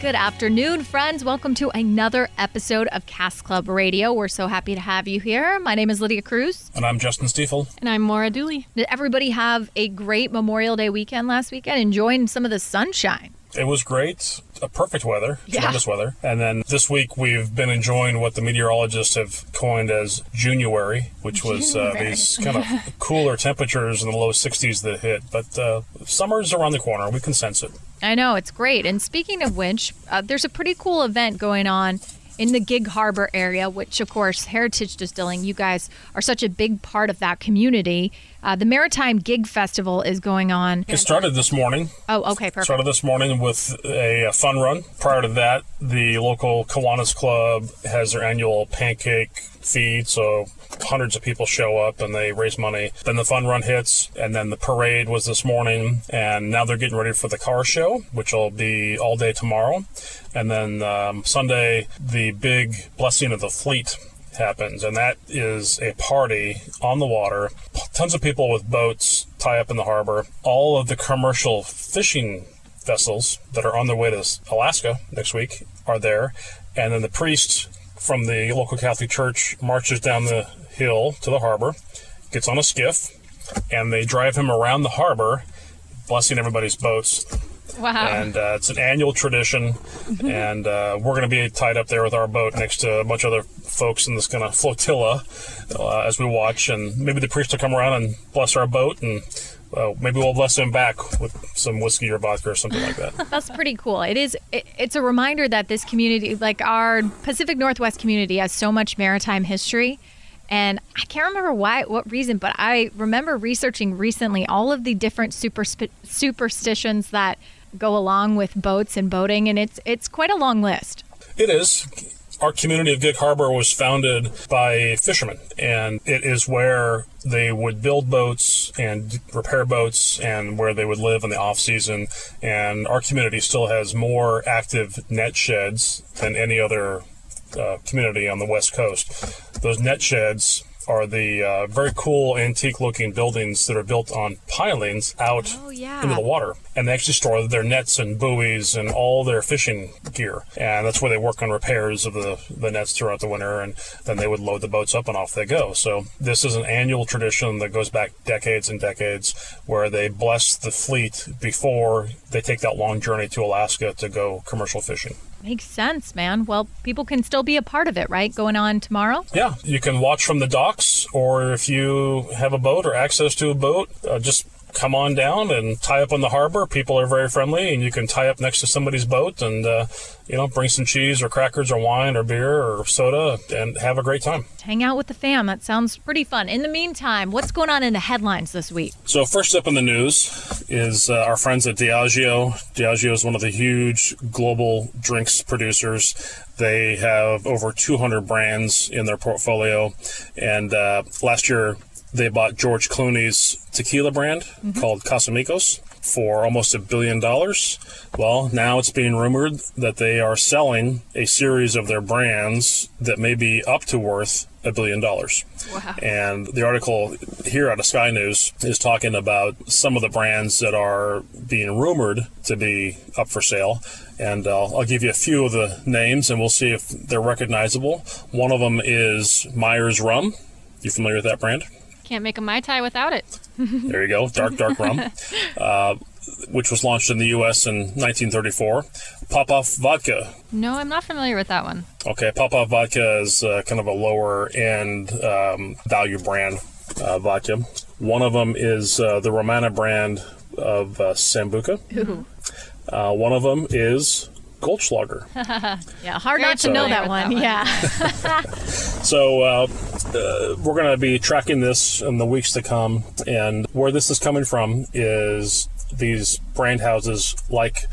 Good afternoon, friends. Welcome to another episode of Cask Club Radio. We're so happy to have you here. My name is Lydia Cruz. And I'm Justin Stiefel. And I'm Maura Dooley. Did everybody have a great Memorial Day weekend last weekend? Enjoying some of the sunshine. It was great. A perfect weather, Yeah. tremendous weather. And then this week we've been enjoying what the meteorologists have coined as January, which was uh, these kind of cooler temperatures in the low 60s that hit. But uh, summer's around the corner. We can sense it. I know, it's great. And speaking of which, uh, there's a pretty cool event going on in the Gig Harbor area, which, of course, Heritage Distilling, you guys are such a big part of that community. Uh, the Maritime Gig Festival is going on. It started this morning. Oh, okay, perfect. Started this morning with a, a fun run. Prior to that, the local Kiwanis Club has their annual pancake feed, so hundreds of people show up and they raise money. Then the fun run hits, and then the parade was this morning, and now they're getting ready for the car show, which will be all day tomorrow. And then um, Sunday, the big blessing of the fleet happens, and that is a party on the water. Tons of people with boats tie up in the harbor. All of the commercial fishing vessels that are on their way to Alaska next week are there, and then the priest from the local Catholic Church marches down the hill to the harbor, gets on a skiff, and they drive him around the harbor, blessing everybody's boats wow. and uh, it's an annual tradition. and uh, we're going to be tied up there with our boat next to a bunch of other folks in this kind of flotilla uh, as we watch. And maybe the priest will come around and bless our boat, and uh, maybe we'll bless him back with some whiskey or vodka or something like that. That's pretty cool. It is. It, it's a reminder that this community, like our Pacific Northwest community, has so much maritime history. And I can't remember why, what reason, but I remember researching recently all of the different super superstitions that go along with boats and boating, and it's it's quite a long list. It is. Our community of Gig Harbor was founded by fishermen, and it is where they would build boats and repair boats and where they would live in the off season. And our community still has more active net sheds than any other uh, community on the West Coast. Those net sheds are the uh, very cool antique looking buildings that are built on pilings out Oh, yeah. into the water. And they actually store their nets and buoys and all their fishing gear. And that's where they work on repairs of the, the nets throughout the winter. And then they would load the boats up and off they go. So this is an annual tradition that goes back decades and decades where they bless the fleet before they take that long journey to Alaska to go commercial fishing. Makes sense, man. Well, people can still be a part of it, right? Going on tomorrow. Yeah, you can watch from the docks, or if you have a boat or access to a boat, uh, just come on down and tie up on the harbor. People are very friendly, and you can tie up next to somebody's boat and, uh, you know, bring some cheese or crackers or wine or beer or soda and have a great time. Hang out with the fam. That sounds pretty fun. In the meantime, what's going on in the headlines this week? So first up in the news is uh, our friends at Diageo. Diageo is one of the huge global drinks producers. They have over 200 brands in their portfolio, and uh, last year they bought George Clooney's tequila brand called Casamigos for almost a billion dollars. Well, now it's being rumored that they are selling a series of their brands that may be up to worth a billion dollars. Wow. And the article here out of Sky News is talking about some of the brands that are being rumored to be up for sale. And uh, I'll give you a few of the names and we'll see if they're recognizable. One of them is Myers Rum. You familiar with that brand? Can't make a Mai Tai without it. There you go, dark, dark rum, uh, which was launched in the U.S. in 1934. Popov Vodka. No, I'm not familiar with that one. Okay, Popov Vodka is uh, kind of a lower end um, value brand uh, vodka. One of them is uh, the Romana brand of uh, Sambuca. Ooh. Uh, one of them is Goldschlager. Yeah, hard Very not to know that one. that one. Yeah. So uh, uh, we're going to be tracking this in the weeks to come, and where this is coming from is these brand houses like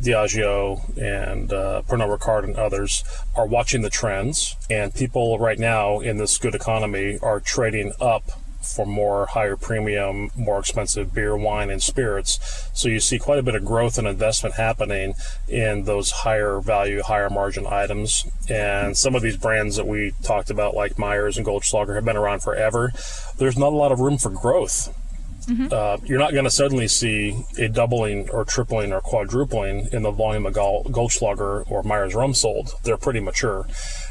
Diageo and uh, Pernod Ricard and others are watching the trends, and people right now in this good economy are trading up for more higher premium, more expensive beer, wine, and spirits. So you see quite a bit of growth and investment happening in those higher value, higher margin items. And some of these brands that we talked about, like Myers and Goldschlager, have been around forever. There's not a lot of room for growth. Uh, you're not going to suddenly see a doubling or tripling or quadrupling in the volume of Goldschlager or Myers rum sold. They're pretty mature.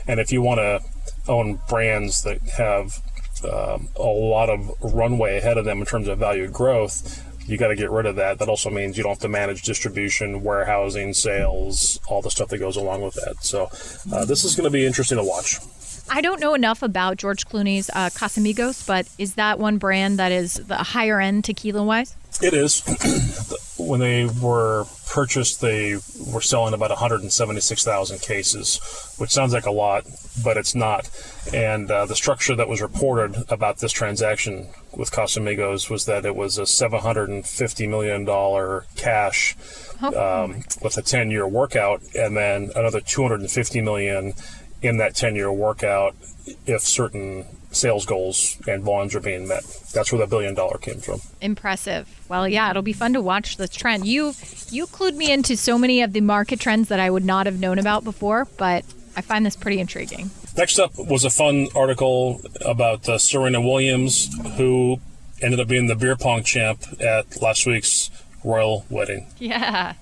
And if you want to own brands that have um, a lot of runway ahead of them in terms of value growth, you got to get rid of that. That also means you don't have to manage distribution, warehousing, sales, all the stuff that goes along with that. So uh, this is going to be interesting to watch. I don't know enough about George Clooney's uh, Casamigos, but is that one brand that is the higher end tequila wise? It is. when they were purchased, they were selling about 176,000 cases, which sounds like a lot, but it's not. And uh, the structure that was reported about this transaction with Casamigos was that it was a $750 million cash um, with a 10 year workout, and then another 250 million in that 10 year workout if certain sales goals and volumes are being met. That's where the billion dollar came from. Impressive. Well, yeah, it'll be fun to watch this trend. You you clued me into so many of the market trends that I would not have known about before, but I find this pretty intriguing. Next up was a fun article about uh, Serena Williams, who ended up being the beer pong champ at last week's royal wedding. Yeah.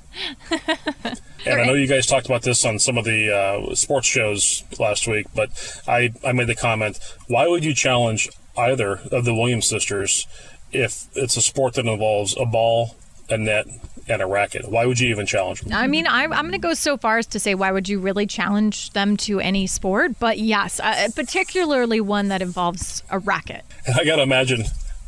And I know you guys talked about this on some of the uh, sports shows last week, but I, I made the comment why would you challenge either of the Williams sisters if it's a sport that involves a ball, a net, and a racket? Why would you even challenge them? I mean, I'm, I'm going to go so far as to say, why would you really challenge them to any sport? But yes, uh, particularly one that involves a racket. I got to imagine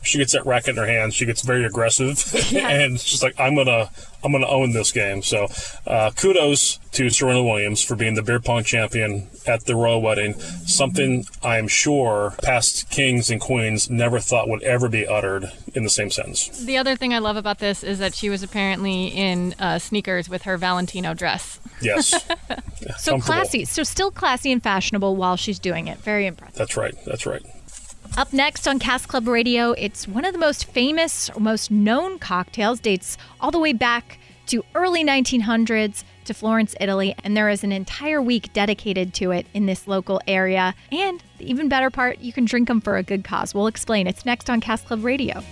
she gets that racket in her hand. She gets very aggressive, and she's like I'm gonna I'm gonna own this game. So, uh, kudos to Serena Williams for being the beer pong champion at the royal wedding. Something I'm sure past kings and queens never thought would ever be uttered in the same sentence. The other thing I love about this is that she was apparently in uh, sneakers with her Valentino dress. Yes, So classy. So still classy and fashionable while she's doing it. Very impressive. That's right. That's right. Up next on Cask Club Radio, it's one of the most famous, most known cocktails, dates all the way back to early 1900s to Florence, Italy, and there is an entire week dedicated to it in this local area. And the even better part, you can drink them for a good cause. We'll explain. It's next on Cask Club Radio.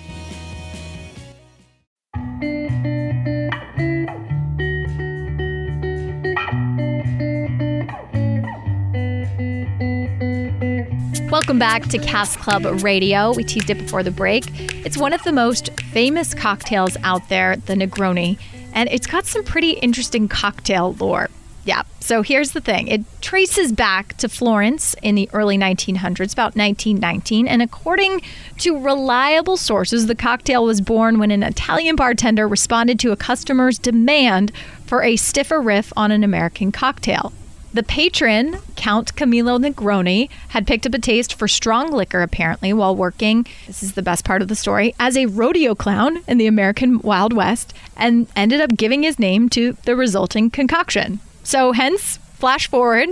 Welcome back to Cask Club Radio. We teased it before the break. It's one of the most famous cocktails out there, the Negroni, and it's got some pretty interesting cocktail lore. Yeah, so here's the thing it traces back to Florence in the early 1900s, about 1919, and according to reliable sources, the cocktail was born when an Italian bartender responded to a customer's demand for a stiffer riff on an American cocktail. The patron, Count Camillo Negroni, had picked up a taste for strong liquor apparently while working, this is the best part of the story, as a rodeo clown in the American Wild West and ended up giving his name to the resulting concoction. So, hence, flash forward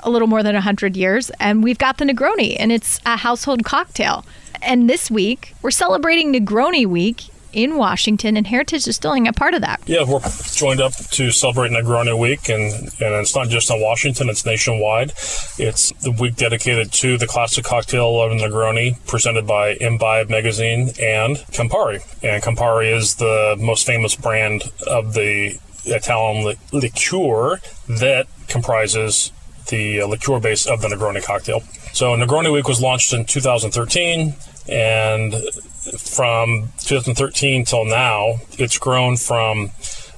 a little more than 100 years, and we've got the Negroni, and it's a household cocktail. And this week, we're celebrating Negroni Week in Washington, and Heritage Distilling a part of that. Yeah, we're joined up to celebrate Negroni Week, and, and it's not just in Washington, it's nationwide. It's the week dedicated to the classic cocktail of Negroni, presented by Imbibe Magazine and Campari. And Campari is the most famous brand of the Italian li- liqueur that comprises the uh, liqueur base of the Negroni cocktail. So Negroni Week was launched in 2013, and from 2013 till now, it's grown from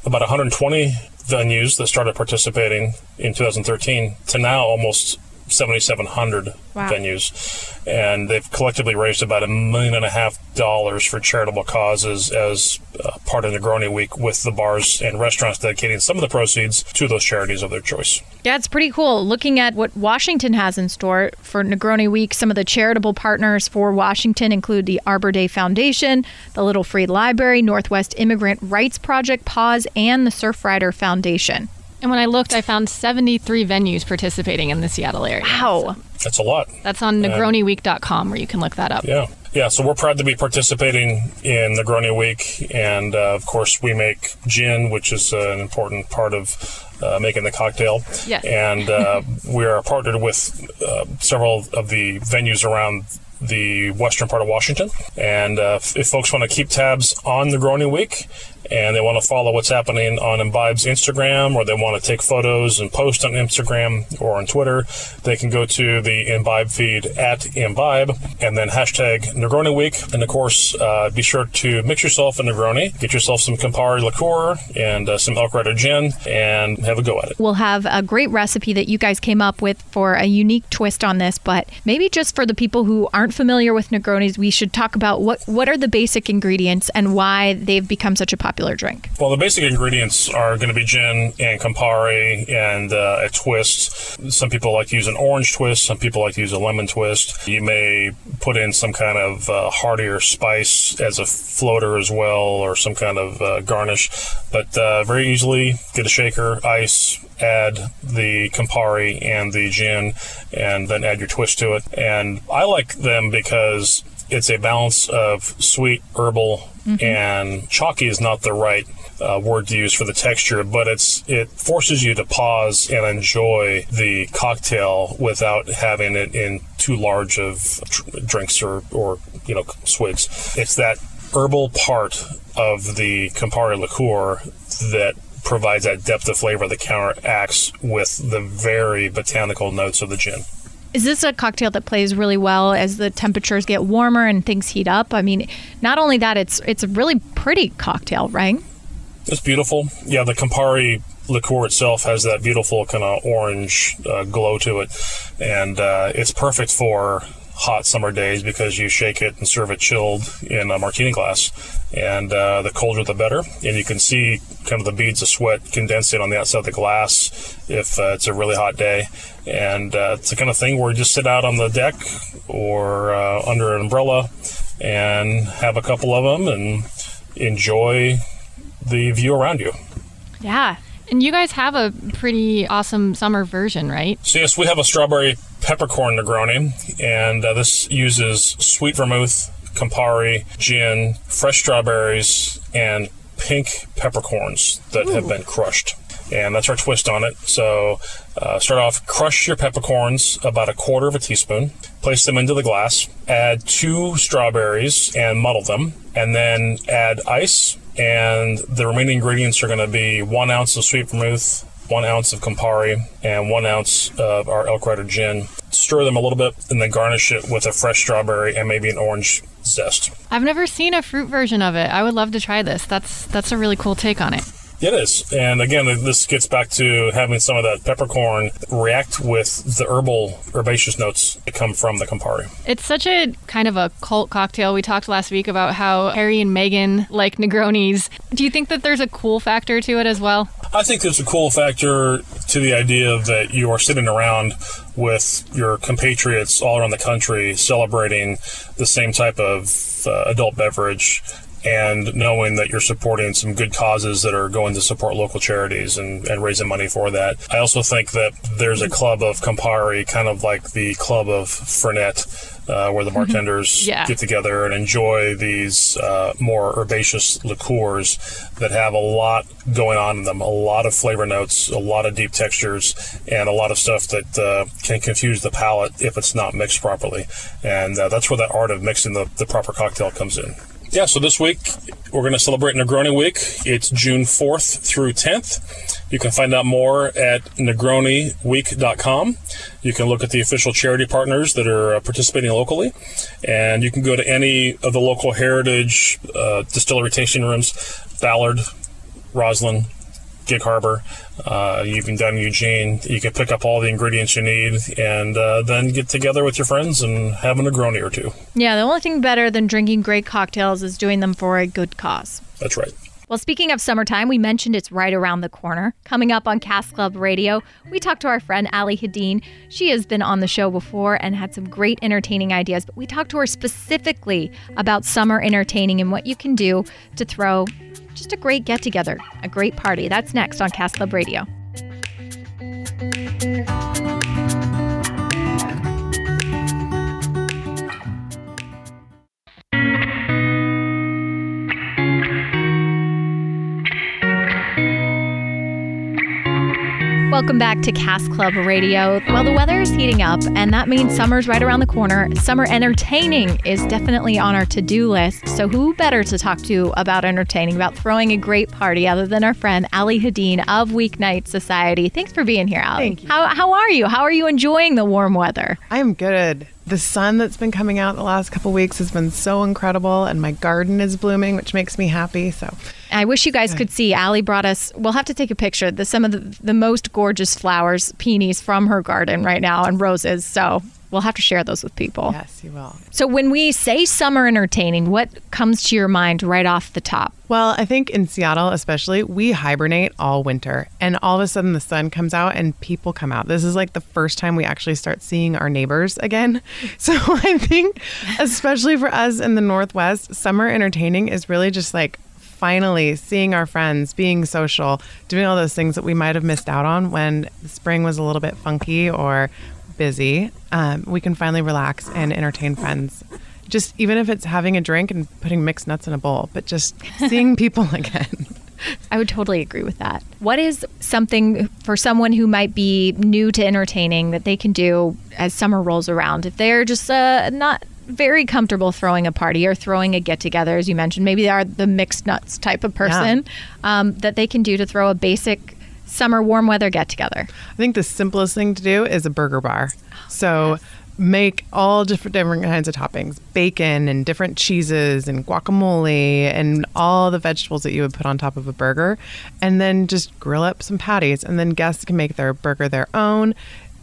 about 120 venues that started participating in 2013 to now almost 7,700 Wow. venues, and they've collectively raised about a million and a half dollars for charitable causes as uh, part of Negroni Week, with the bars and restaurants dedicating some of the proceeds to those charities of their choice. Yeah, it's pretty cool. Looking at what Washington has in store for Negroni Week, some of the charitable partners for Washington include the Arbor Day Foundation, the Little Free Library, Northwest Immigrant Rights Project, PAWS, and the Surfrider Foundation. And when I looked, I found 73 venues participating in the Seattle area. Wow. That's a lot. That's on negroniweek.com where you can look that up. Yeah. Yeah, so we're proud to be participating in Negroni Week, and uh, of course, we make gin, which is uh, an important part of uh, making the cocktail. Yes. And uh, we are partnered with uh, several of the venues around the western part of Washington. And uh, if, if folks want to keep tabs on the Negroni Week and they want to follow what's happening on Imbibe's Instagram or they want to take photos and post on Instagram or on Twitter, they can go to the Imbibe feed at Imbibe and then hashtag Negroni Week. And of course, uh, be sure to mix yourself a Negroni, get yourself some Campari liqueur and uh, some Elk Rider gin, and have a go at it. We'll have a great recipe that you guys came up with for a unique twist on this, but maybe just for the people who aren't familiar with Negronis, we should talk about what, what are the basic ingredients and why they've become such a popular drink. Well, the basic ingredients are going to be gin and Campari and uh, a twist. Some people like to use an orange twist. Some people like to use a lemon twist. You may put in some kind of uh, heartier spice as a floater as well, or some kind of uh, garnish. But uh, very easily get a shaker, ice, add the Campari and the gin, and then add your twist to it. And I like them because it's a balance of sweet, herbal, and chalky is not the right uh, word to use for the texture, but it's it forces you to pause and enjoy the cocktail without having it in too large of dr- drinks or or you know swigs. It's that herbal part of the Campari liqueur that provides that depth of flavor that counteracts with the very botanical notes of the gin. Is this a cocktail that plays really well as the temperatures get warmer and things heat up? I mean, not only that, it's it's a really pretty cocktail, right? It's beautiful. Yeah, the Campari liqueur itself has that beautiful kind of orange uh, glow to it, and uh, it's perfect for hot summer days because you shake it and serve it chilled in a martini glass, and uh, the colder the better. And you can see kind of the beads of sweat condensing on the outside of the glass if uh, it's a really hot day. And uh, it's the kind of thing where you just sit out on the deck or uh, under an umbrella and have a couple of them and enjoy the view around you. Yeah. And you guys have a pretty awesome summer version, right? So yes, we have a strawberry peppercorn Negroni, and uh, this uses sweet vermouth, Campari, gin, fresh strawberries, and pink peppercorns that have been crushed. And that's our twist on it. So uh, start off, crush your peppercorns about a quarter of a teaspoon, place them into the glass, add two strawberries and muddle them, and then add ice. And the remaining ingredients are going to be one ounce of sweet vermouth, one ounce of Campari, and one ounce of our Elk Rider gin. Stir them a little bit, and then garnish it with a fresh strawberry and maybe an orange zest. I've never seen a fruit version of it. I would love to try this. That's that's a really cool take on it. It is. And again, this gets back to having some of that peppercorn react with the herbal, herbaceous notes that come from the Campari. It's such a kind of a cult cocktail. We talked last week about how Harry and Meghan like Negronis. Do you think that there's a cool factor to it as well? I think there's a cool factor to the idea that you are sitting around with your compatriots all around the country celebrating the same type of uh, adult beverage and knowing that you're supporting some good causes that are going to support local charities and, and raising money for that. I also think that there's a club of Campari, kind of like the club of Fernet, uh, where the bartenders Yeah. get together and enjoy these uh, more herbaceous liqueurs that have a lot going on in them, a lot of flavor notes, a lot of deep textures, and a lot of stuff that uh, can confuse the palate if it's not mixed properly. And uh, that's where that art of mixing the, the proper cocktail comes in. Yeah, so this week we're going to celebrate Negroni Week. It's June 4th through 10th. You can find out more at negroniweek.com. You can look at the official charity partners that are uh, participating locally, and you can go to any of the local heritage uh, distillery tasting rooms Ballard, Roslyn, Gig Harbor, uh, even down in Eugene. You can pick up all the ingredients you need and uh, then get together with your friends and have a Negroni or two. Yeah, the only thing better than drinking great cocktails is doing them for a good cause. That's right. Well, speaking of summertime, we mentioned it's right around the corner. Coming up on Cask Club Radio, we talked to our friend Ali Hadeen. She has been on the show before and had some great entertaining ideas, but we talked to her specifically about summer entertaining and what you can do to throw just a great get together, a great party. That's next on Cask Club Radio. Welcome back to Cask Club Radio. Well, the weather is heating up, and that means summer's right around the corner. Summer entertaining is definitely on our to do list. So, who better to talk to about entertaining, about throwing a great party, other than our friend Ali Hadeen of Weeknight Society? Thanks for being here, Ali. Thank you. How, how are you? How are you enjoying the warm weather? I'm good. The sun that's been coming out the last couple weeks has been so incredible, and my garden is blooming, which makes me happy. So, I wish you guys could see. Ali brought us. We'll have to take a picture. The, some of the, the most gorgeous flowers, peonies from her garden right now, and roses. So we'll have to share those with people. yes, you will. So when we say summer entertaining, what comes to your mind right off the top? Well, I think in Seattle, especially, we hibernate all winter, and all of a sudden the sun comes out and people come out. This is like the first time we actually start seeing our neighbors again. So I think, especially for us in the Northwest, summer entertaining is really just like finally seeing our friends, being social, doing all those things that we might have missed out on when spring was a little bit funky or busy. Um, we can finally relax and entertain friends. Just even if it's having a drink and putting mixed nuts in a bowl, but just seeing people again. I would totally agree with that. What is something for someone who might be new to entertaining that they can do as summer rolls around? If they're just uh, not very comfortable throwing a party or throwing a get together, as you mentioned, maybe they are the mixed nuts type of person um, that they can do to throw a basic summer warm weather get together. I think the simplest thing to do is a burger bar. So make all different different kinds of toppings, bacon and different cheeses and guacamole and all the vegetables that you would put on top of a burger, and then just grill up some patties, and then guests can make their burger their own.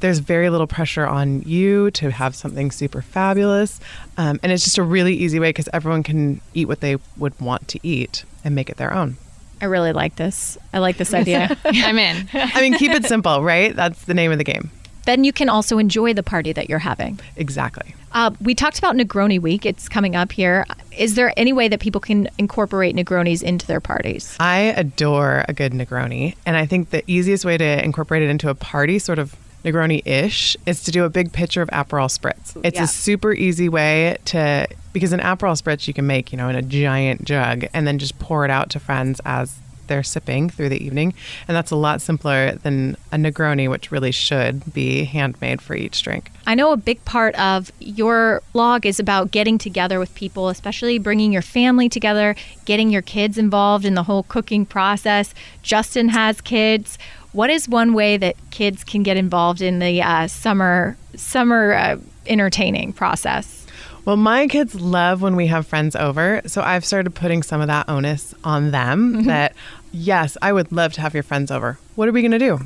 There's very little pressure on you to have something super fabulous, um, and it's just a really easy way because everyone can eat what they would want to eat and make it their own. I really like this. I like this idea. I'm in. I mean, keep it simple, right? That's the name of the game. then you can also enjoy the party that you're having. Exactly. Uh, we talked about Negroni Week. It's coming up here. Is there any way that people can incorporate Negronis into their parties? I adore a good Negroni, and I think the easiest way to incorporate it into a party, sort of Negroni-ish, is to do a big pitcher of Aperol spritz. It's Yeah. a super easy way to because an Aperol spritz you can make, you know, in a giant jug and then just pour it out to friends as they're sipping through the evening, and that's a lot simpler than a Negroni, which really should be handmade for each drink. I know a big part of your blog is about getting together with people, especially bringing your family together, getting your kids involved in the whole cooking process. Justin has kids. What is one way that kids can get involved in the uh, summer summer uh, entertaining process? Well, my kids love when we have friends over, so I've started putting some of that onus on them that, yes, I would love to have your friends over. What are we going to do?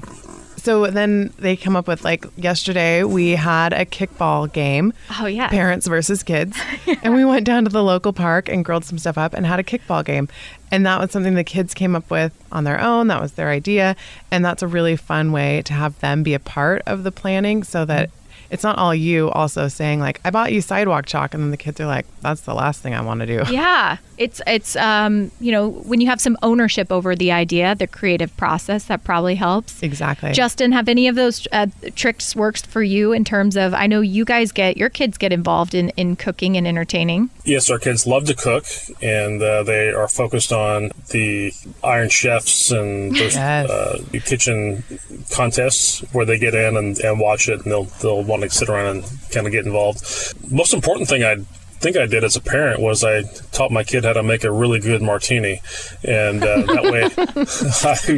So then they come up with like yesterday we had a kickball game. Oh, yeah. Parents versus kids. And we went down to the local park and grilled some stuff up and had a kickball game. And that was something the kids came up with on their own. That was their idea. And that's a really fun way to have them be a part of the planning so that it's not all you also saying like I bought you sidewalk chalk and then the kids are like that's the last thing I want to do. Yeah, it's it's um, you know when you have some ownership over the idea, the creative process that probably helps. Exactly. Justin, have any of those uh, tricks worked for you in terms of? I know you guys get your kids get involved in in cooking and entertaining. Yes, our kids love to cook, and uh, they are focused on the Iron Chefs and those Yes. uh, kitchen contests where they get in and, and watch it, and they'll they'll want to sit around and kind of get involved. Most important thing I think I did as a parent was I taught my kid how to make a really good martini, and uh, that way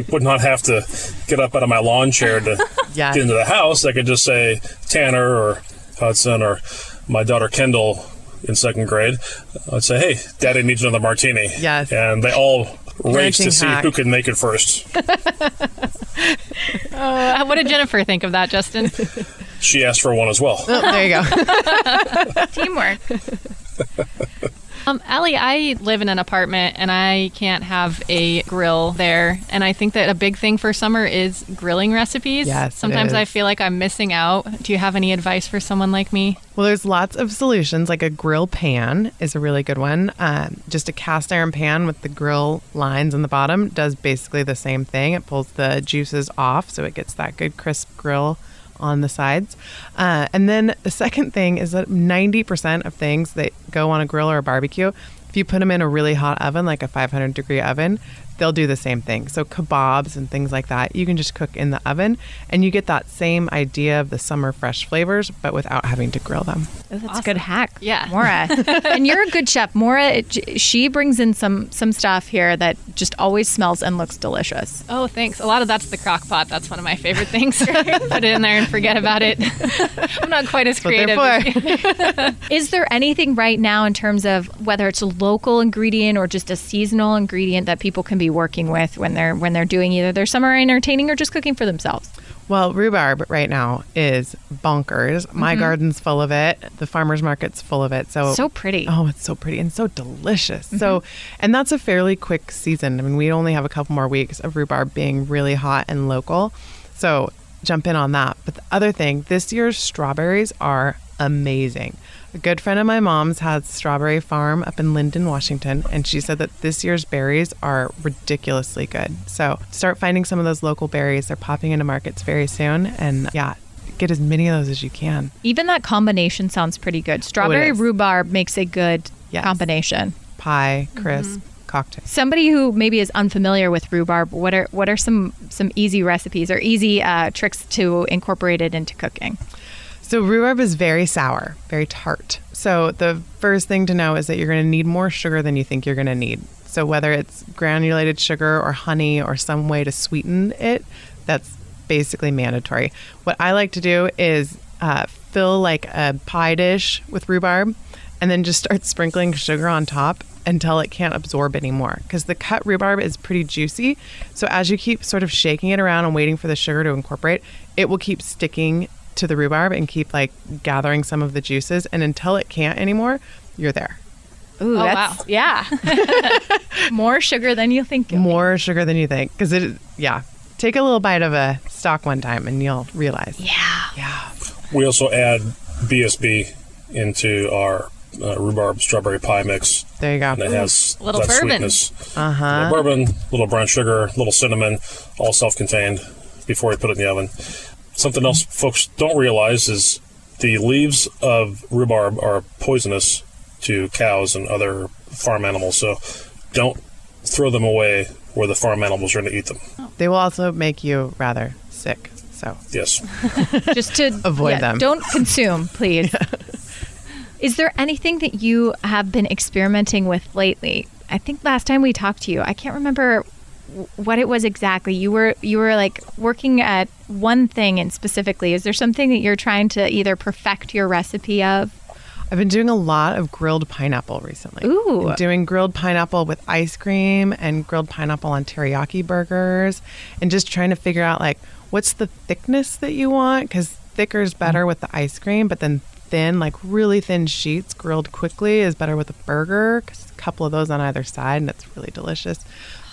I would not have to get up out of my lawn chair to Yes. get into the house. I could just say Tanner or Hudson or my daughter Kendall in second grade. I'd say, "Hey, Daddy needs another martini." Yes. and they all race to see hack. who can make it first. Uh, what did Jennifer think of that, Justin? She asked for one as well. Oh, there you go. Teamwork. Um, Allie, I live in an apartment and I can't have a grill there. And I think that a big thing for summer is grilling recipes. Yes, Sometimes I feel like I'm missing out. Do you have any advice for someone like me? Well, there's lots of solutions. Like a grill pan is a really good one. Um, just a cast iron pan with the grill lines on the bottom does basically the same thing. It pulls the juices off, so it gets that good crisp grill on the sides. Uh, and then the second thing is that 90% of things that go on a grill or a barbecue, if you put them in a really hot oven, like a 500 degree oven, they'll do the same thing. So kebabs and things like that, you can just cook in the oven and you get that same idea of the summer fresh flavors, but without having to grill them. Oh, that's a good hack. Yeah. Maura. and you're a good chef. Maura, she brings in some some stuff here that just always smells and looks delicious. Oh, thanks. A lot of that's the crock pot. That's one of my favorite things. Put it in there and forget about it. I'm not quite as what they're creative. Is there anything right now in terms of whether it's a local ingredient or just a seasonal ingredient that people can be working with when they're when they're doing either their summer entertaining or just cooking for themselves? Well, rhubarb right now is bonkers. My mm-hmm. garden's full of it. The farmer's market's full of it. So So pretty. Oh, it's so pretty and so delicious. So, mm-hmm. and that's a fairly quick season. I mean, we only have a couple more weeks of rhubarb being really hot and local. So, jump in on that. But the other thing, this year's strawberries are amazing. A good friend of my mom's has strawberry farm up in Lynden, Washington, and she said that this year's berries are ridiculously good. So, start finding some of those local berries. They're popping into markets very soon, and yeah, get as many of those as you can. Even that combination sounds pretty good. Strawberry is. rhubarb makes a good Yes. combination. Pie, crisp, cocktail. Somebody who maybe is unfamiliar with rhubarb, what are what are some some easy recipes or easy uh, tricks to incorporate it into cooking? So rhubarb is very sour, very tart. So the first thing to know is that you're going to need more sugar than you think you're going to need. So whether it's granulated sugar or honey or some way to sweeten it, that's basically mandatory. What I like to do is uh, fill like a pie dish with rhubarb and then just start sprinkling sugar on top until it can't absorb anymore because the cut rhubarb is pretty juicy. So as you keep sort of shaking it around and waiting for the sugar to incorporate, it will keep sticking to the rhubarb and keep like gathering some of the juices and until it can't anymore, you're there. Ooh, Oh, that's, wow. yeah. More sugar than you think. you'll More sugar than you think because it yeah. Take a little bite of a stock one time and you'll realize. Yeah. Yeah. We also add BSB into our uh, rhubarb strawberry pie mix. There you go. And it has Little that bourbon. sweetness. Uh-huh. Little bourbon, little brown sugar, little cinnamon, all self-contained before you put it in the oven. Something else folks don't realize is the leaves of rhubarb are poisonous to cows and other farm animals. So don't throw them away where the farm animals are going to eat them. Oh. They will also make you rather sick. So Yes. Just to Avoid yeah, them. Don't consume, please. Is there anything that you have been experimenting with lately? I think last time we talked to you, I can't remember w- what it was exactly. You were you were like working at one thing and specifically. Is there something that you're trying to either perfect your recipe of? I've been doing a lot of grilled pineapple recently. Ooh. Doing grilled pineapple with ice cream and grilled pineapple on teriyaki burgers and just trying to figure out like what's the thickness that you want cuz thicker is better with the ice cream, but then thin like really thin sheets grilled quickly is better with a burger 'cause a couple of those on either side and it's really delicious.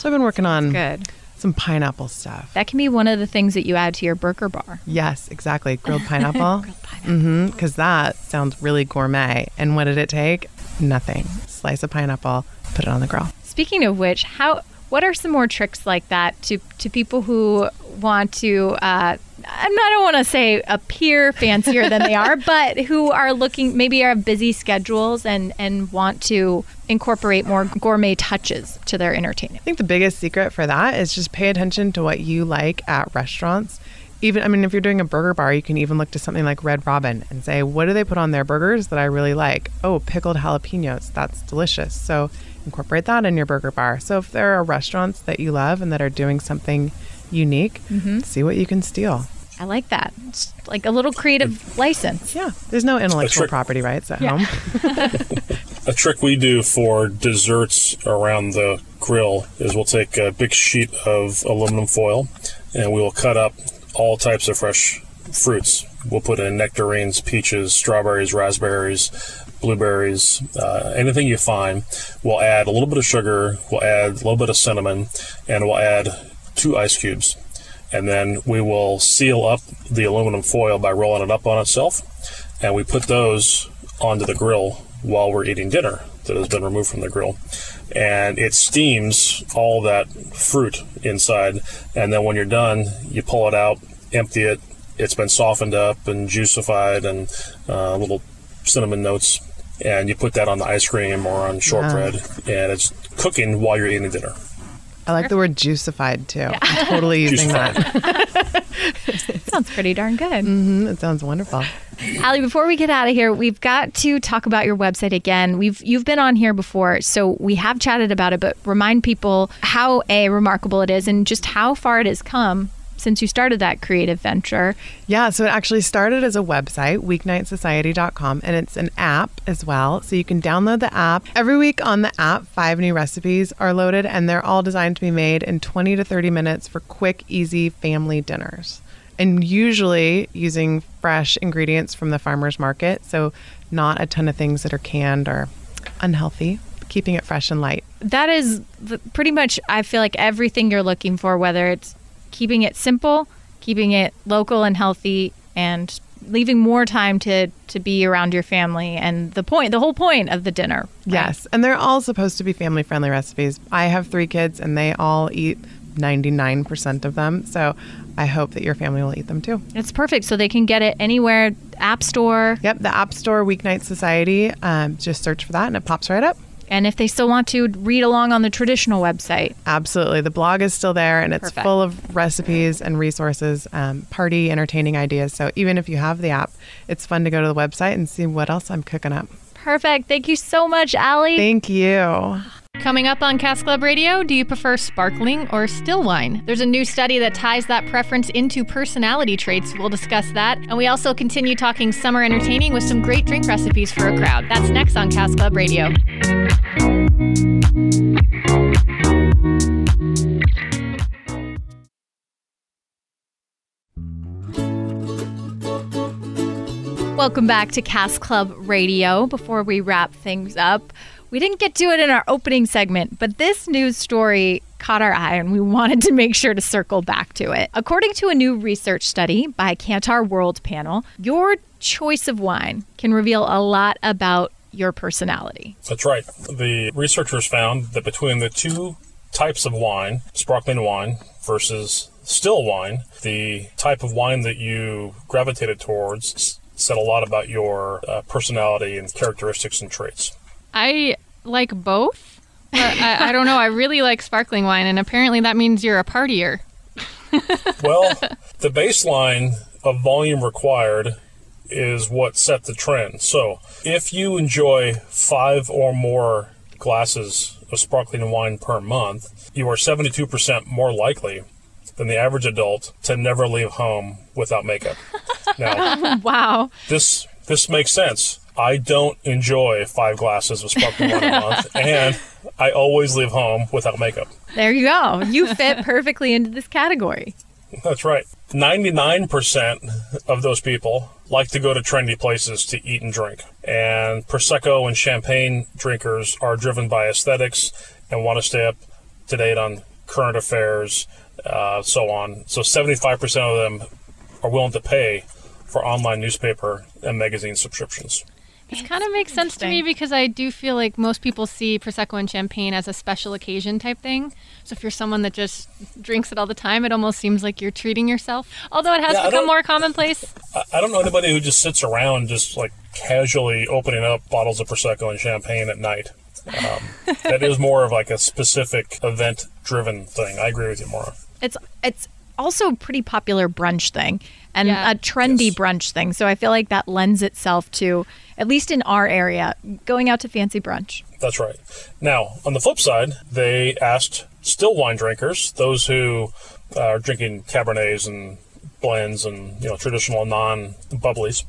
So I've been working on Good. some pineapple stuff. That can be one of the things that you add to your burger bar. Yes, exactly. Grilled pineapple. Mm-hmm. Because that sounds really gourmet. And what did it take? Nothing. Slice of pineapple, put it on the grill. Speaking of which, how what are some more tricks like that to to people who want to uh, I'm not, I don't want to say appear fancier than they are, but who are looking maybe have busy schedules and and want to incorporate more gourmet touches to their entertainment. I think the biggest secret for that is just pay attention to what you like at restaurants. Even, I mean, if you're doing a burger bar, you can even look to something like Red Robin and say, what do they put on their burgers that I really like? Oh, pickled jalapenos. That's delicious. So incorporate that in your burger bar. So if there are restaurants that you love and that are doing something unique, mm-hmm. see what you can steal. I like that. It's like a little creative license. Yeah, there's no intellectual trick- property rights at Yeah. home. A trick we do for desserts around the grill is we'll take a big sheet of aluminum foil and we will cut up all types of fresh fruits. We'll put in nectarines, peaches, strawberries, raspberries, blueberries, uh, anything you find. We'll add a little bit of sugar, we'll add a little bit of cinnamon, and we'll add two ice cubes. And then we will seal up the aluminum foil by rolling it up on itself. And we put those onto the grill while we're eating dinner that has been removed from the grill. And it steams all that fruit inside. And then when you're done, you pull it out, empty it. It's been softened up and juicified and uh, little cinnamon notes. And you put that on the ice cream or on shortbread. And it's cooking while you're eating dinner. I like the word juicified too. I'm totally using that. Sounds pretty darn good. Mhm, It sounds wonderful. Allie, before we get out of here, we've got to talk about your website again. We've you've been on here before, so we have chatted about it, but remind people how a remarkable it is and just how far it has come since you started that creative venture. Yeah, so it actually started as a website, weeknightsociety.com, and it's an app as well. So you can download the app. Every week on the app, five new recipes are loaded, and they're all designed to be made in 20 to 30 minutes for quick, easy family dinners. And usually using fresh ingredients from the farmer's market. So not a ton of things that are canned or unhealthy, keeping it fresh and light. That is pretty much I feel like everything you're looking for whether it's keeping it simple, keeping it local and healthy and leaving more time to to be around your family and the point the whole point of the dinner. right? Yes, and they're all supposed to be family friendly recipes. I have three kids and they all eat 99% of them. So I hope that your family will eat them too. It's perfect so they can get it anywhere, app store, Yep, the App Store Weeknight Society. Um, just search for that and it pops right up. And if they still want to read along on the traditional website, Absolutely. The blog is still there and it's Perfect. full of recipes and resources, um, party entertaining ideas. So even if you have the app, it's fun to go to the website and see what else I'm cooking up. perfect. Thank you so much, Allie. Thank you. Coming up on Cask Club Radio, do you prefer sparkling or still wine? There's a new study that ties that preference into personality traits. We'll discuss that. And we also continue talking summer entertaining with some great drink recipes for a crowd. That's next on Cask Club Radio. Welcome back to Cask Club Radio. Before we wrap things up, we didn't get to it in our opening segment, but this news story caught our eye and we wanted to make sure to circle back to it. According to a new research study by Kantar World Panel, your choice of wine can reveal a lot about your personality. That's right. The researchers found that between the two types of wine, sparkling wine versus still wine, the type of wine that you gravitated towards said a lot about your uh, personality and characteristics and traits. I like both. But I, I don't know. I really like sparkling wine, and apparently that means you're a partier. Well, the baseline of volume required is what set the trend. So, if you enjoy five or more glasses of sparkling wine per month, you are 72% more likely than the average adult to never leave home without makeup. Now, Wow. this this makes sense. I don't enjoy five glasses of sparkling wine a month, and I always leave home without makeup. There you go. You fit perfectly into this category. That's right. 99% of those people like to go to trendy places to eat and drink. And Prosecco and champagne drinkers are driven by aesthetics and want to stay up to date on current affairs, uh, so on. So 75% of them are willing to pay for online newspaper and magazine subscriptions. This kind of makes sense to me because I do feel like most people see prosecco and champagne as a special occasion type thing. So if you're someone that just drinks it all the time, it almost seems like you're treating yourself. Although it has Yeah, become more commonplace. I- I don't know anybody who just sits around just like casually opening up bottles of prosecco and champagne at night. Um, that is more of like a specific event-driven thing. I agree with you, Maura. It's it's also a pretty popular brunch thing and Yeah. a trendy Yes. brunch thing. So I feel like that lends itself to at least in our area going out to fancy brunch. That's right. Now, on the flip side, they asked still wine drinkers, those who uh, are drinking Cabernets and blends and you know traditional non bubblies.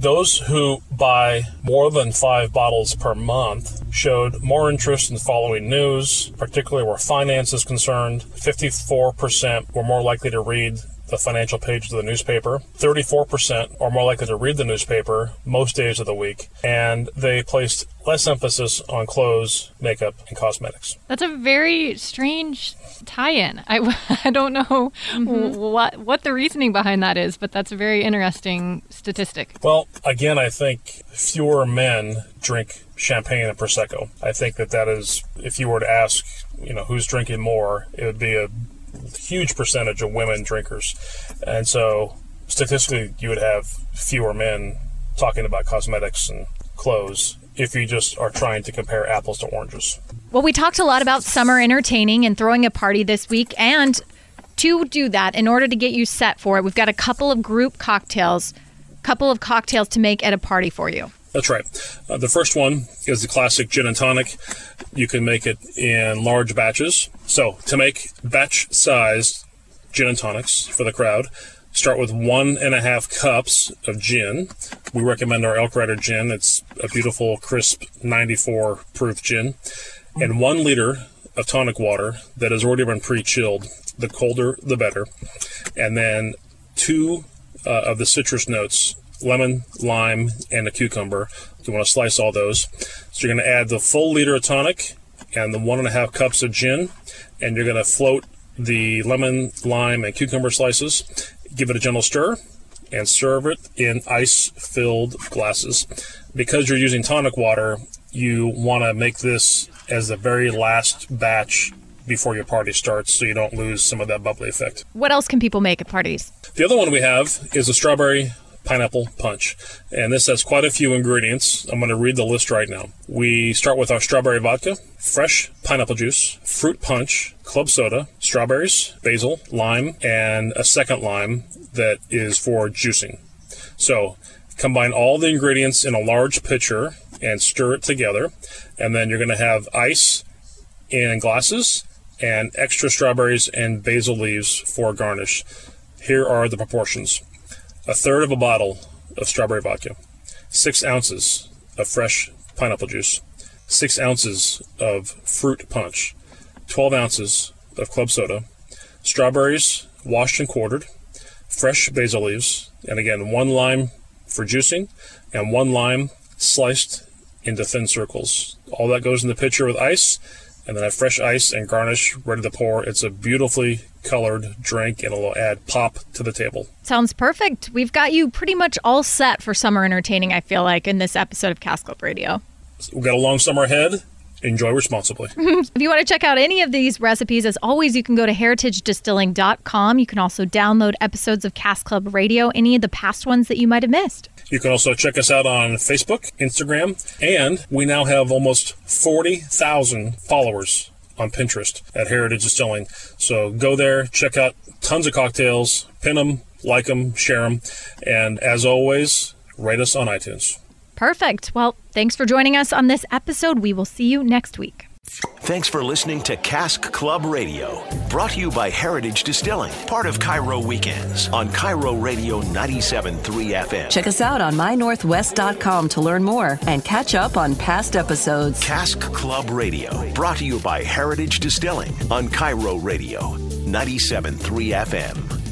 Those who buy more than five bottles per month showed more interest in following news, particularly where finance is concerned. 54% were more likely to read the financial page of the newspaper. 34% are more likely to read the newspaper most days of the week, and they placed less emphasis on clothes, makeup, and cosmetics. That's a very strange tie-in. I, I don't know mm-hmm. what what the reasoning behind that is, but that's a very interesting statistic. Well, again, I think fewer men drink champagne and prosecco. I think that that is if you were to ask, you know, who's drinking more, it would be a huge percentage of women drinkers. And so statistically, you would have fewer men talking about cosmetics and clothes if you just are trying to compare apples to oranges. Well, we talked a lot about summer entertaining and throwing a party this week. And to do that, in order to get you set for it, we've got a couple of group cocktails, couple of cocktails to make at a party for you. That's right. Uh, the first one is the classic gin and tonic. You can make it in large batches. So, to make batch sized gin and tonics for the crowd, start with one and a half cups of gin. We recommend our Elk Rider gin. It's a beautiful, crisp 94 proof gin. And one liter of tonic water that has already been pre chilled. The colder, the better. And then two uh, of the citrus notes lemon, lime, and a cucumber. You want to slice all those. So you're going to add the full liter of tonic and the one and a half cups of gin, and you're going to float the lemon, lime, and cucumber slices. Give it a gentle stir and serve it in ice filled glasses. Because you're using tonic water, you want to make this as the very last batch before your party starts so you don't lose some of that bubbly effect. What else can people make at parties? The other one we have is a strawberry pineapple punch. And this has quite a few ingredients. I'm going to read the list right now. We start with our strawberry vodka, fresh pineapple juice, fruit punch, club soda, strawberries, basil, lime, and a second lime that is for juicing. So combine all the ingredients in a large pitcher and stir it together. And then you're going to have ice in glasses and extra strawberries and basil leaves for garnish. Here are the proportions a third of a bottle of strawberry vodka, six ounces of fresh pineapple juice, six ounces of fruit punch, 12 ounces of club soda, strawberries washed and quartered, fresh basil leaves, and again, one lime for juicing, and one lime sliced into thin circles. All that goes in the pitcher with ice, and then have fresh ice and garnish ready to pour. It's a beautifully colored drink and it'll add pop to the table. Sounds perfect. We've got you pretty much all set for summer entertaining, I feel like, in this episode of Cask Club Radio. We've got a long summer ahead. Enjoy responsibly. if you want to check out any of these recipes, as always, you can go to heritagedistilling.com. You can also download episodes of Cask Club Radio, any of the past ones that you might have missed. You can also check us out on Facebook, Instagram, and we now have almost 40,000 followers on Pinterest at Heritage Distilling. So go there, check out tons of cocktails, pin them, like them, share them, and as always, rate us on iTunes. Perfect. Well, thanks for joining us on this episode. We will see you next week. Thanks for listening to Cask Club Radio, brought to you by Heritage Distilling, part of KIRO Weekends on KIRO Radio 97.3 FM. Check us out on mynorthwest.com to learn more and catch up on past episodes. Cask Club Radio, brought to you by Heritage Distilling on KIRO Radio 97.3 FM.